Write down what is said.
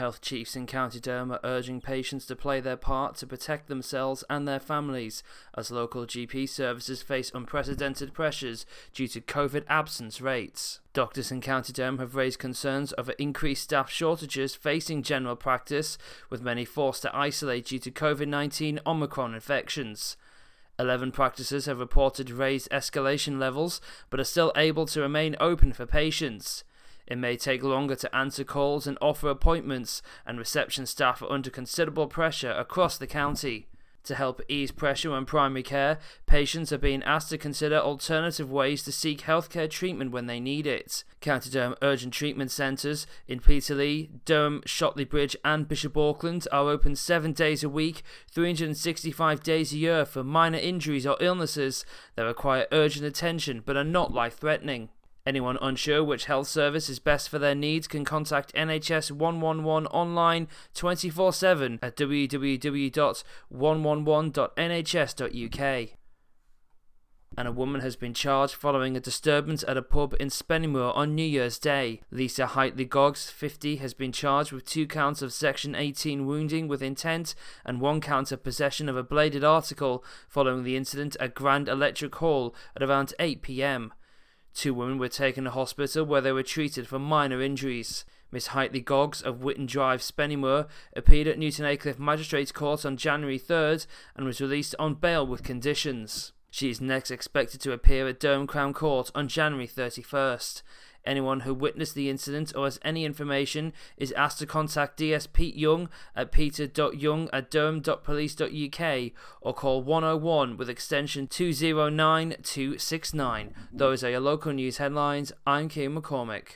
Health chiefs in County Durham are urging patients to play their part to protect themselves and their families as local GP services face unprecedented pressures due to COVID absence rates. Doctors in County Durham have raised concerns over increased staff shortages facing general practice, with many forced to isolate due to COVID 19 Omicron infections. 11 practices have reported raised escalation levels but are still able to remain open for patients. It may take longer to answer calls and offer appointments, and reception staff are under considerable pressure across the county. To help ease pressure on primary care, patients are being asked to consider alternative ways to seek healthcare treatment when they need it. County Durham Urgent Treatment Centres in Peterlee, Durham, Shotley Bridge, and Bishop Auckland are open seven days a week, 365 days a year for minor injuries or illnesses that require urgent attention but are not life threatening. Anyone unsure which health service is best for their needs can contact NHS 111 online 24 7 at www.111.nhs.uk. And a woman has been charged following a disturbance at a pub in Spennymoor on New Year's Day. Lisa Heightley Goggs, 50, has been charged with two counts of Section 18 wounding with intent and one count of possession of a bladed article following the incident at Grand Electric Hall at around 8 pm. Two women were taken to hospital where they were treated for minor injuries. Miss Heightley Goggs of Witton Drive, Spennymoor, appeared at Newton Aycliffe Magistrates Court on January 3rd and was released on bail with conditions. She is next expected to appear at Durham Crown Court on January 31st. Anyone who witnessed the incident or has any information is asked to contact DS Pete Young at peter.young at durham.police.uk or call 101 with extension 209269. Those are your local news headlines. I'm Kay McCormick.